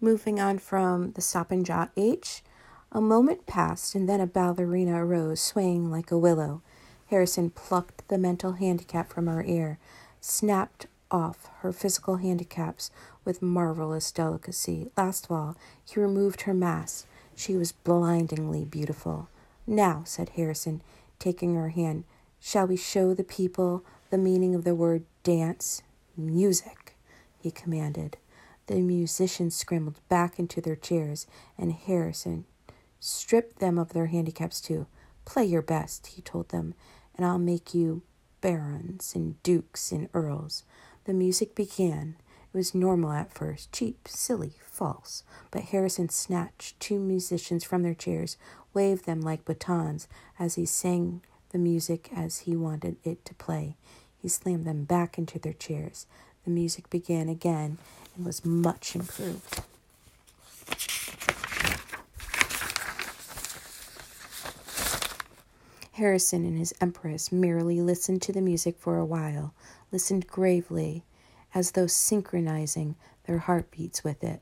Moving on from the stop and jot H, a moment passed, and then a ballerina arose, swaying like a willow. Harrison plucked the mental handicap from her ear, snapped off her physical handicaps with marvelous delicacy. Last of all, he removed her mask. She was blindingly beautiful. Now, said Harrison, taking her hand, shall we show the people the meaning of the word dance? Music, he commanded. The musicians scrambled back into their chairs, and Harrison stripped them of their handicaps too. Play your best, he told them, and I'll make you barons and dukes and earls. The music began. It was normal at first, cheap, silly, false. But Harrison snatched two musicians from their chairs, waved them like batons as he sang the music as he wanted it to play. He slammed them back into their chairs. The music began again and was much improved. Harrison and his empress merely listened to the music for a while, listened gravely, as though synchronizing their heartbeats with it.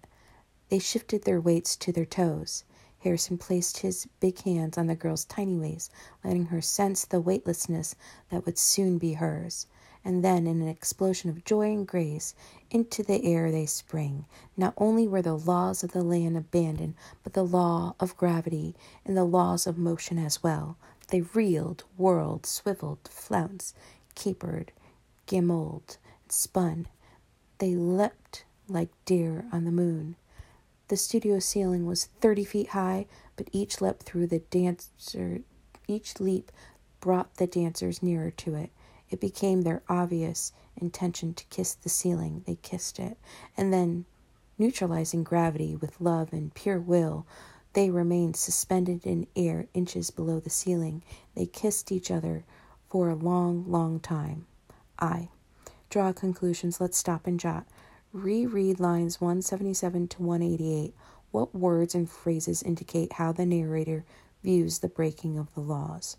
They shifted their weights to their toes. Harrison placed his big hands on the girl's tiny waist, letting her sense the weightlessness that would soon be hers. And then, in an explosion of joy and grace, into the air they spring. Not only were the laws of the land abandoned, but the law of gravity and the laws of motion as well. They reeled, whirled, swiveled, flounced, capered, gamboled, spun. They leapt like deer on the moon. The studio ceiling was 30 feet high, but each leap through the dancer, each leap brought the dancers nearer to it. It became their obvious intention to kiss the ceiling. They kissed it, and then, neutralizing gravity with love and pure will, they remained suspended in air inches below the ceiling. They kissed each other for a long, long time. I. Draw conclusions. Let's stop and jot. Reread lines 177 to 188. What words and phrases indicate how the narrator views the breaking of the laws?